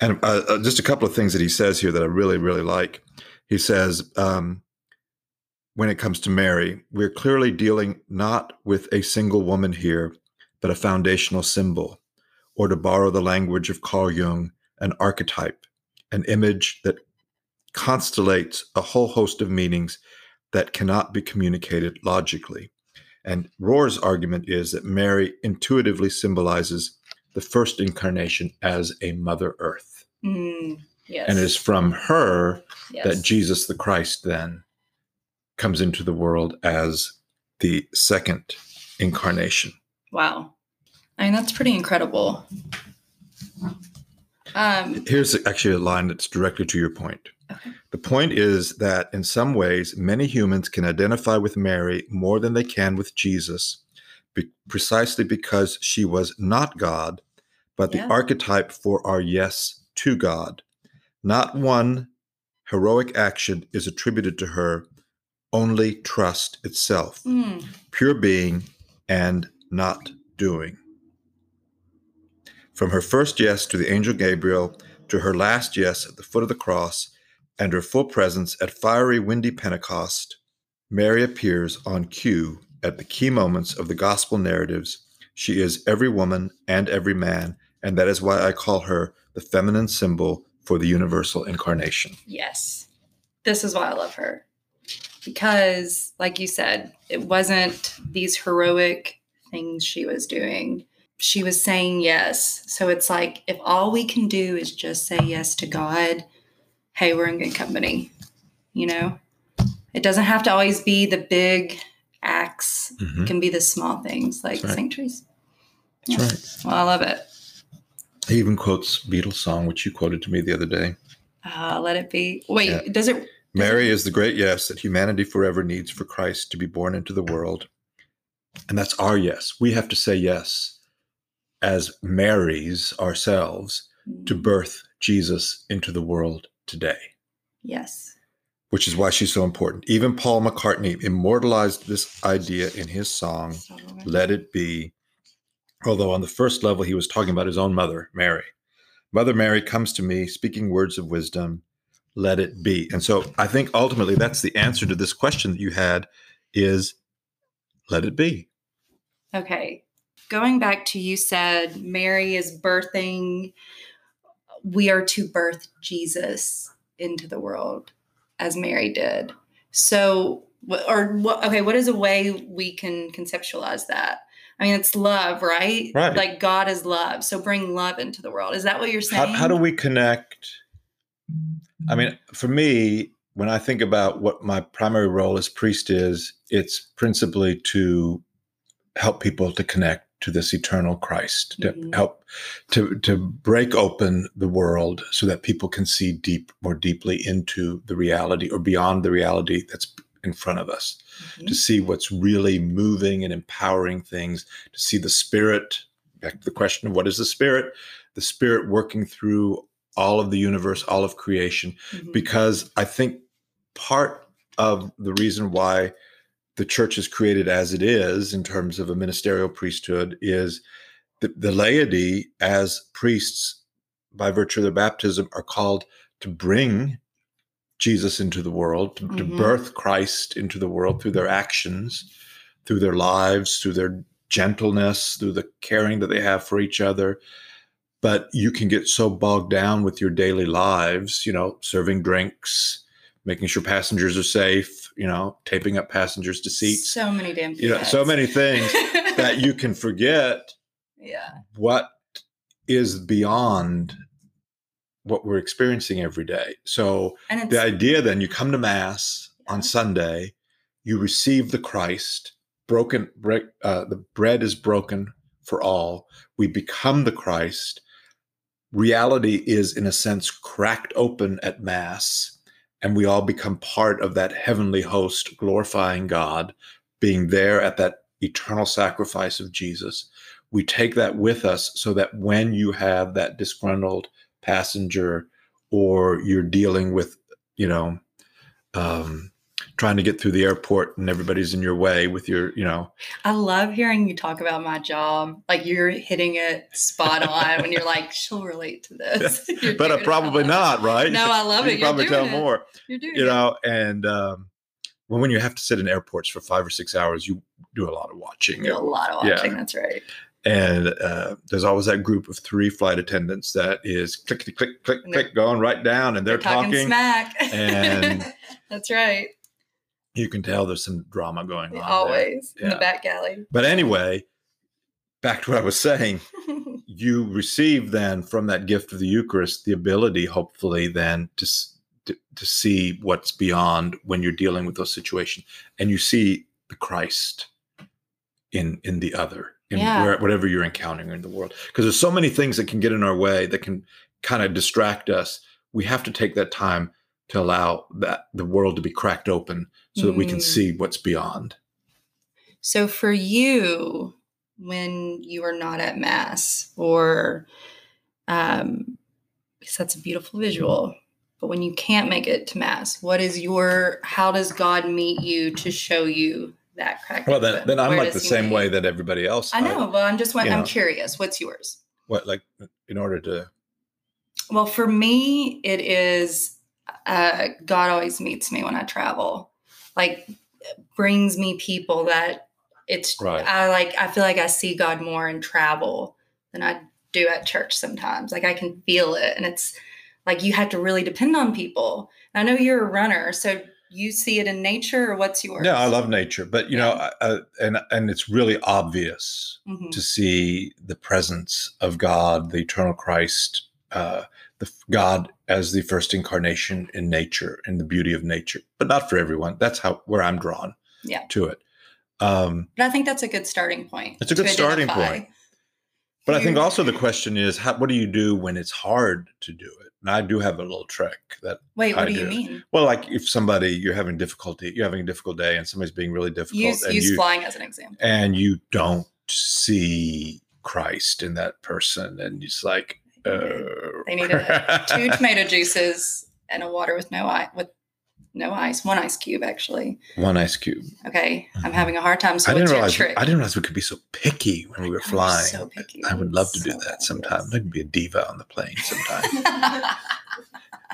B: And uh, uh, just a couple of things that he says here that I really, really like. He says, um, when it comes to Mary, we're clearly dealing not with a single woman here, but a foundational symbol, or to borrow the language of Carl Jung, an archetype, an image that constellates a whole host of meanings that cannot be communicated logically. And Rohr's argument is that Mary intuitively symbolizes the first incarnation as a Mother Earth.
A: Mm, yes.
B: And it is from her
A: yes.
B: that Jesus the Christ then comes into the world as the second incarnation.
A: Wow. I mean, that's pretty incredible. Um,
B: Here's actually a line that's directly to your point.
A: Okay.
B: The point is that in some ways, many humans can identify with Mary more than they can with Jesus, be- precisely because she was not God, but
A: Yeah.
B: the archetype for our yes to God. Not one heroic action is attributed to her, only trust itself,
A: mm,
B: pure being and not doing. From her first yes to the angel Gabriel, to her last yes at the foot of the cross, and her full presence at fiery, windy Pentecost, Mary appears on cue at the key moments of the gospel narratives. She is every woman and every man, and that is why I call her the feminine symbol for the universal incarnation.
A: yes. This is why I love her. Because, like you said, it wasn't these heroic things she was doing. She was saying yes. So it's like, if all we can do is just say yes to God, hey, we're in good company. You know? It doesn't have to always be the big acts, it mm-hmm. can be the small things like
B: right.
A: St. Teresa.
B: That's right.
A: Well, I love it.
B: He even quotes Beatles song, which you quoted to me the other day.
A: Uh, let it be. Wait,
B: Yeah.
A: does it?
B: Mary is the great yes that humanity forever needs for Christ to be born into the world. And that's our yes. We have to say yes as Marys ourselves to birth Jesus into the world today,
A: Yes.
B: which is why she's so important. Even Paul McCartney immortalized this idea in his song, Let It Be. Although on the first level, he was talking about his own mother, Mary. Mother Mary comes to me speaking words of wisdom, let it be. And so I think ultimately that's the answer to this question that you had is let it be.
A: Okay. Going back to you said Mary is birthing, we are to birth Jesus into the world as Mary did. So, or okay, what is a way we can conceptualize that? I mean, it's love, right?
B: Right.
A: Like God is love. So bring love into the world. Is that what you're saying?
B: how how do we connect? I mean, for me, when I think about what my primary role as priest is, it's principally to help people to connect to this eternal Christ, to
A: Mhm.
B: help to to break open the world so that people can see deep more deeply into the reality or beyond the reality that's in front of us
A: Mhm.
B: to see what's really moving and empowering things, to see the spirit. Back to the question of what is the spirit? The spirit working through all of the universe, all of creation,
A: Mhm.
B: because I think part of the reason why the church is created as it is in terms of a ministerial priesthood is the, the laity as priests by virtue of their baptism are called to bring jesus into the world to, to
A: Mhm.
B: birth christ into the world through their actions through their lives through their gentleness through the caring that they have for each other but you can get so bogged down with your daily lives you know serving drinks making sure passengers are safe you know taping up passengers to seats
A: So many damn
B: you know so many things that you can forget
A: yeah.
B: what is beyond what we're experiencing every day. So the idea then you come to mass on sunday you receive the christ broken break uh, the bread is broken for all we become the christ. Reality is in a sense cracked open at mass and we all become part of that heavenly host glorifying god being there at that eternal sacrifice of jesus. We take that with us so that when you have that disgruntled passenger or you're dealing with you know um, trying to get through the airport and everybody's in your way with your you know
A: I love hearing you talk about my job. Like you're hitting it spot on when you're like, she'll relate to this.
B: But uh, probably not right.
A: No, I love
B: you
A: it. You're
B: probably
A: doing
B: tell
A: it.
B: more
A: You're doing
B: you
A: it.
B: know and um, well, when you have to sit in airports for five or six hours you do a lot of watching
A: You do a lot of
B: Yeah.
A: watching. That's right.
B: And uh, there's always that group of three flight attendants that is click click
A: And they're-
B: click going right down and they're, talking,
A: smack.
B: and-
A: that's right.
B: you can tell there's some drama going on there.
A: Always in the back alley.
B: but anyway back to what i was saying you receive then from that gift of the Eucharist the ability, hopefully, then to to, to see what's beyond when you're dealing with those situations, and you see the Christ in in the other, in
A: Yeah.
B: where, whatever you're encountering in the world. Because there's so many things that can get in our way that can kind of distract us. We have to take that time to allow that the world to be cracked open so that we can
A: Mm.
B: see what's beyond.
A: So for you, when you are not at mass, or um, because that's a beautiful visual, but when you can't make it to mass, what is your? How does God meet you to show you that crack?
B: Well, then, then I'm like the same way that everybody else.
A: I know, Well, I'm just. I'm
B: know.
A: curious. What's yours?
B: What like in order to
A: Well, for me, it is uh, God always meets me when I travel. Like brings me people that it's
B: Right.
A: I like I feel like I see God more in travel than I do at church sometimes. Like I can feel it and it's like you have to really depend on people. I know you're a runner, so you see it in nature or what's yours?
B: Yeah, I love nature, but you know, I, I, and and it's really obvious
A: Mhm.
B: to see the presence of God, the eternal Christ, uh, the God as the first incarnation in nature, in the beauty of nature. But not for everyone. That's how where I'm drawn.
A: Yeah.
B: To it. Um,
A: But I think that's a good starting point.
B: It's a good starting point. But I think also the question is, how, what do you do when it's hard to do it? And I do have a little trick that,
A: Wait, what
B: I
A: do you mean?
B: well, like if somebody you're having difficulty, you're having a difficult day, and somebody's being really difficult,
A: Use
B: and
A: use
B: you
A: flying as an example.
B: and you don't see Christ in that person, and it's like, uh,
A: They need a, two tomato juices and a water with no eye with No ice. One ice cube, actually.
B: One ice cube.
A: Okay. I'm having a hard time. So
B: Mm-hmm. I didn't realize.
A: trick?
B: I didn't realize we could be so picky when we were
A: I'm
B: flying.
A: so picky.
B: I would love to do that sometime. I could be a diva on the plane sometime.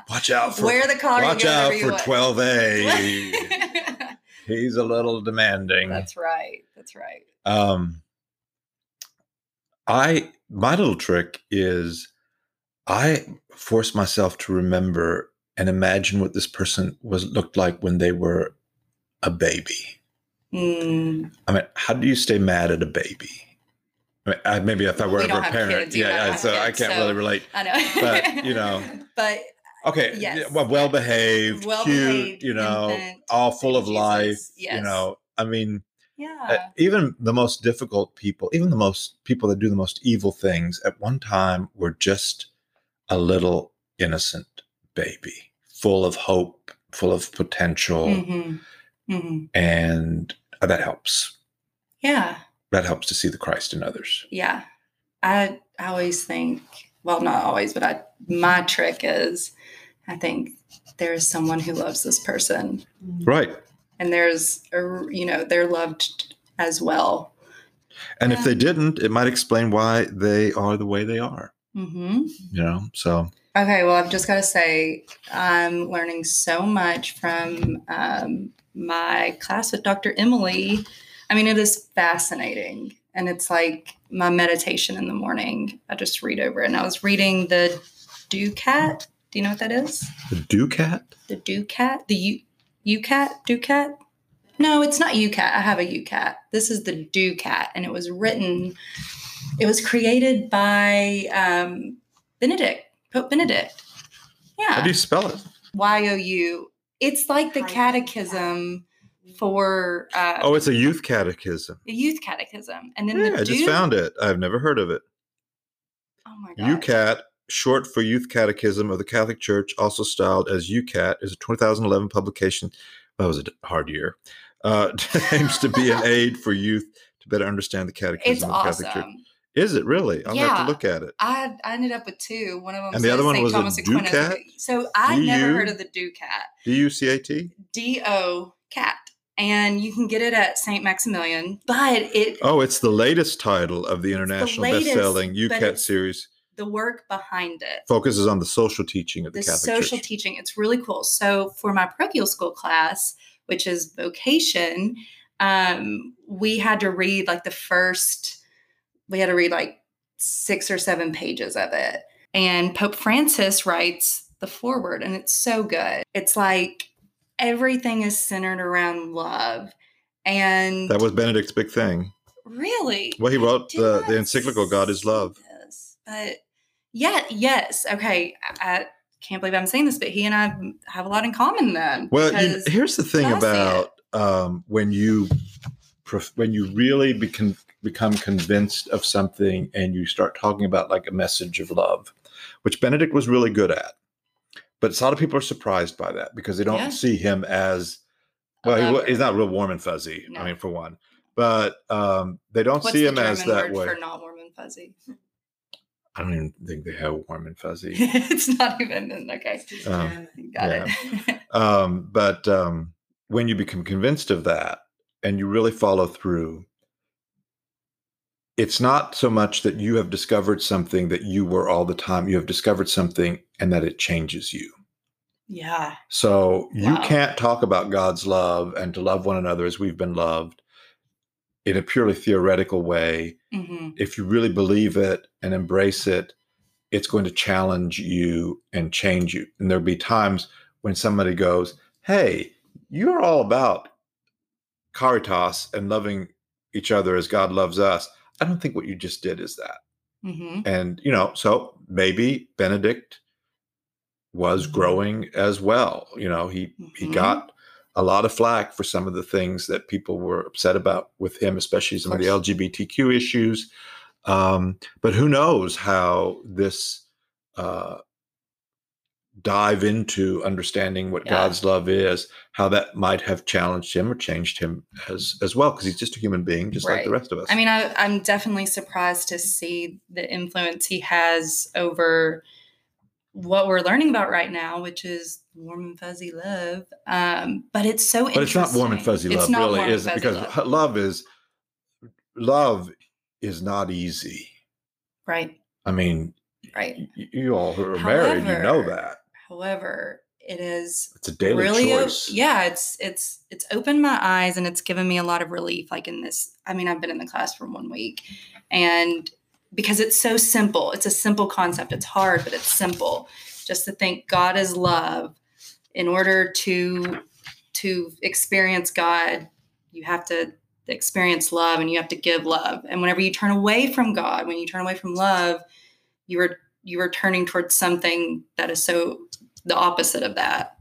B: Watch out for
A: Wear the collar.
B: watch out for twelve A. He's a little demanding.
A: That's right. That's right.
B: Um, I my little trick is I force myself to remember and imagine what this person was looked like when they were a baby.
A: Mm,
B: I mean, how do you stay mad at a baby? I mean, I, maybe if I were
A: We
B: ever a parent,
A: kids, you and I
B: yeah, yeah so I can't
A: so-
B: really relate.
A: I know.
B: But, you know.
A: but
B: Okay,
A: Yes,
B: well, well behaved,
A: Well-behaved
B: cute, you know,
A: infant,
B: all full of
A: Jesus,
B: life. You know, I mean, uh,
A: yeah.
B: even the most difficult people, even the most people that do the most evil things, at one time were just a little innocent baby, full of hope, full of potential,
A: hmm hmm
B: and that helps.
A: Yeah.
B: That helps to see the Christ in others.
A: Yeah. I I always think, well, not always, but I my trick is I think there is someone who loves this person
B: Right.
A: and there's a, you know, they're loved as well.
B: And if they didn't, it might explain why they are the way they are.
A: Hmm
B: You know, so
A: Okay, well, I've just got to say, I'm learning so much from um, my class with Dr. Emily. I mean, it is fascinating. And it's like my meditation in the morning. I just read over it. And I was reading the DOCAT. Do you know what that is?
B: the DOCAT.
A: The DOCAT? The U- YOUCAT? DOCAT? No, it's not YOUCAT. I have a YOUCAT. This is the DOCAT. And it was written, it was created by um, Benedict, Pope Benedict. Yeah.
B: How do you spell it?
A: Y O U. It's like the catechism for uh,
B: Oh, it's a youth catechism.
A: the youth catechism, and then
B: Yeah,
A: the
B: I just found it. I've never heard of it.
A: Oh my god!
B: YOUCAT, short for Youth Catechism of the Catholic Church, also styled as YOUCAT, is a 2011 publication. That was a hard year. Uh, aims to be an aid for youth to better understand the Catechism
A: It's
B: of the Catholic Church. Is it really? I'll have
A: Yeah.
B: to look at it.
A: I I ended up with two. One of them
B: And the other one
A: St.
B: was a
A: Thomas Aquinas.
B: DOCAT?
A: So I never heard of the DOCAT.
B: D U C A T?
A: D O Cat, and you can get it at St. Maximilian. But it
B: Oh, it's the latest title of the international
A: latest,
B: best-selling
A: YOUCAT
B: series.
A: the work behind it.
B: Focuses on the social teaching of the,
A: the
B: Catholic
A: social
B: Church.
A: teaching. It's really cool. So for my parochial school class, which is vocation, um, we had to read like the first, we had to read like six or seven pages of it. And Pope Francis writes the foreword, and it's so good. It's like everything is centered around love. And
B: that was Benedict's big thing.
A: really,
B: Well, he wrote the, the encyclical "God is Love."
A: this, but yeah, yes, okay. I, I can't believe I'm saying this, but he and I have a lot in common then.
B: Well, you, here's the thing about um, when you when you really become become convinced of something and you start talking about like a message of love, which Benedict was really good at. But a lot of people are surprised by that because they don't
A: Yeah.
B: see him as well. He, he's not real warm and fuzzy. I mean, for one, but um, they don't
A: What's
B: see
A: the
B: him as that way.
A: for not warm and fuzzy?
B: I don't even think they have warm and fuzzy.
A: it's not even okay.
B: Um,
A: Got
B: Yeah.
A: it.
B: um, but um, when you become convinced of that and you really follow through, it's not so much that you have discovered something that you were all the time. You have discovered something and that it changes you.
A: yeah.
B: So you
A: Wow.
B: can't talk about God's love and to love one another as we've been loved in a purely theoretical way.
A: hmm
B: If you really believe it and embrace it, it's going to challenge you and change you. And there'll be times when somebody goes, Hey, you're all about caritas and loving each other as God loves us. I don't think what you just did is that.
A: hmm
B: And, you know, so maybe Benedict was
A: Mhm.
B: growing as well. You know, he he
A: Mhm.
B: got a lot of flack for some of the things that people were upset about with him, especially some of, the. LGBTQ issues. Um, but who knows how this uh, dive into understanding what
A: Yeah.
B: God's love is, how that might have challenged him or changed him as as well, because he's just a human being, just like the rest of us.
A: I mean, I, I'm definitely surprised to see the influence he has over what we're learning about right now, which is warm and fuzzy love. Um, but it's so
B: But it's not warm and fuzzy love, really, is it? Because
A: love.
B: love is love is not easy.
A: right,
B: I mean,
A: right.
B: you all who are married, you know that
A: However, it is
B: it's a daily
A: really
B: choice.
A: yeah it's it's it's opened my eyes and it's given me a lot of relief like in this i mean i've been in the class for one week and because it's so simple it's a simple concept it's hard but it's simple. Just to think god is love. In order to to experience god you have to experience love and you have to give love. And whenever you turn away from god when you turn away from love you are you are turning towards something that is so the opposite of that.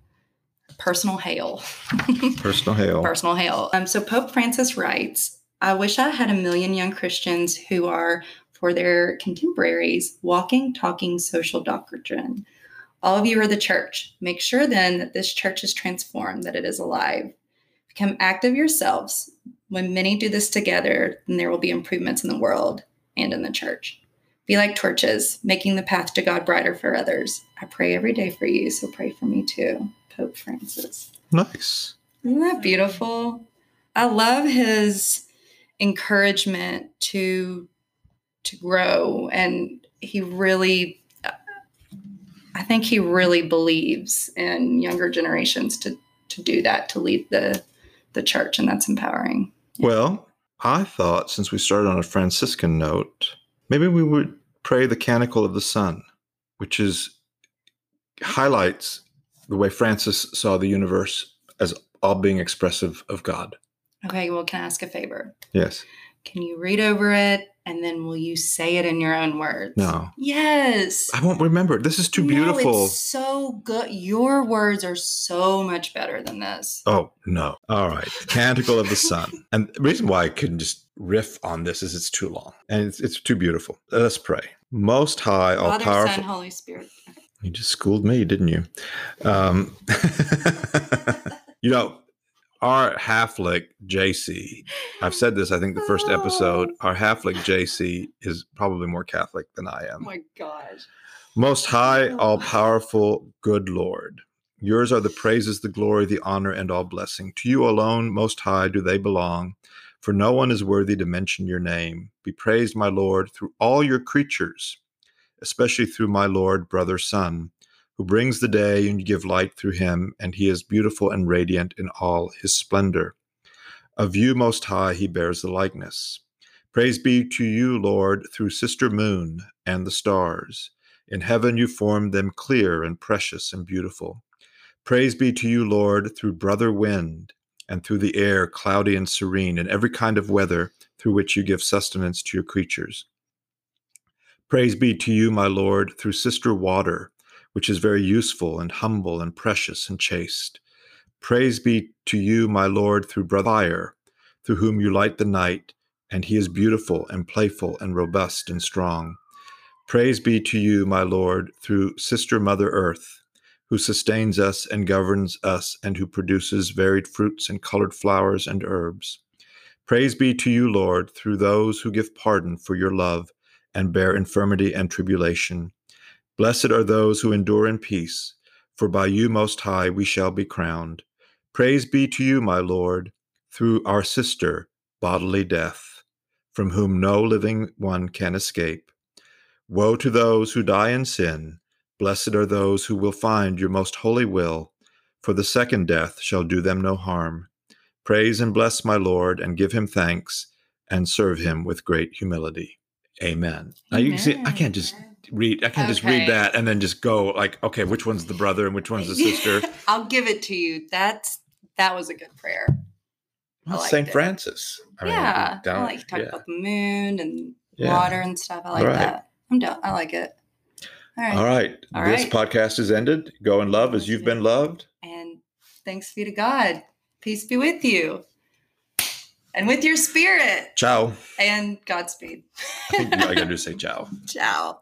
A: Personal hail.
B: Personal hail.
A: personal hail. Um, so pope francis writes i wish i had a million young christians who are for their contemporaries walking talking social doctrine. All of you are the church. Make sure then that this church is transformed that it is alive. Become active yourselves. When many do this together then there will be improvements in the world and in the church be like torches, making the path to God brighter for others. I pray every day for you, so pray for me too. Pope Francis.
B: Nice.
A: Isn't that beautiful? I love his encouragement to to grow and he really uh, I think he really believes in younger generations to to do that, to lead the the church, and that's empowering.
B: Well, I thought since we started on a Franciscan note, maybe we would pray the Canticle of the Sun, which is highlights the way Francis saw the universe as all being expressive of God.
A: Okay, well, can I ask a favor?
B: Yes.
A: Can you read over it and then will you say it in your own words?
B: No.
A: Yes.
B: I won't remember. This is too
A: No,
B: beautiful.
A: it's so good. Your words are so much better than this.
B: Oh, no. All right. Canticle of the Sun. And the reason why I couldn't just riff on this is it's too long and it's, it's too beautiful. Let's pray. Most high, all
A: Father,
B: powerful.
A: Son, Holy Spirit.
B: You just schooled me, didn't you? Um, you know, our Halflick JC, I've said this, I think the first episode, oh. our Halflick JC is probably more Catholic than I am.
A: Oh my gosh.
B: Most high, oh. all powerful, good Lord. Yours are the praises, the glory, the honor, and all blessing. To you alone, most high, do they belong. For no one is worthy to mention your name. Be praised, my Lord, through all your creatures, especially through my Lord, brother, Son, who brings the day and you give light through him, and he is beautiful and radiant in all his splendor. Of you, most high, he bears the likeness. Praise be to you, Lord, through sister moon and the stars. In heaven you formed them clear and precious and beautiful. Praise be to you, Lord, through brother wind, and through the air cloudy and serene, and every kind of weather through which you give sustenance to your creatures. Praise be to you, my Lord, through sister water, which is very useful and humble and precious and chaste. Praise be to you, my Lord, through brother fire, through whom you light the night, and he is beautiful and playful and robust and strong. Praise be to you, my Lord, through sister Mother Earth, who sustains us and governs us, and who produces varied fruits and colored flowers and herbs. Praise be to you, Lord, through those who give pardon for your love and bear infirmity and tribulation. Blessed are those who endure in peace, for by you, Most High, we shall be crowned. Praise be to you, my Lord, through our sister, bodily death, from whom no living one can escape. Woe to those who die in sin. Blessed are those who will find your most holy will, for the second death shall do them no harm. Praise and bless my Lord, and give him thanks, and serve him with great humility. Amen. Now you can see, I can't just read, I can't just read that and then just go like, okay, which one's the brother and which one's the sister?
A: I'll give it to you. That's that was a good prayer. I
B: Well, Saint
A: it.
B: Francis. I mean,
A: yeah. I like to talk
B: yeah.
A: about the moon and
B: Yeah.
A: water and stuff. I like
B: Right.
A: that. I'm down. I like it. All right.
B: All right.
A: All
B: this
A: right.
B: podcast is ended. Go in love as you've been loved.
A: And thanks be to God. Peace be with you. And with your spirit.
B: Ciao.
A: And Godspeed.
B: I think I gotta do say ciao.
A: Ciao.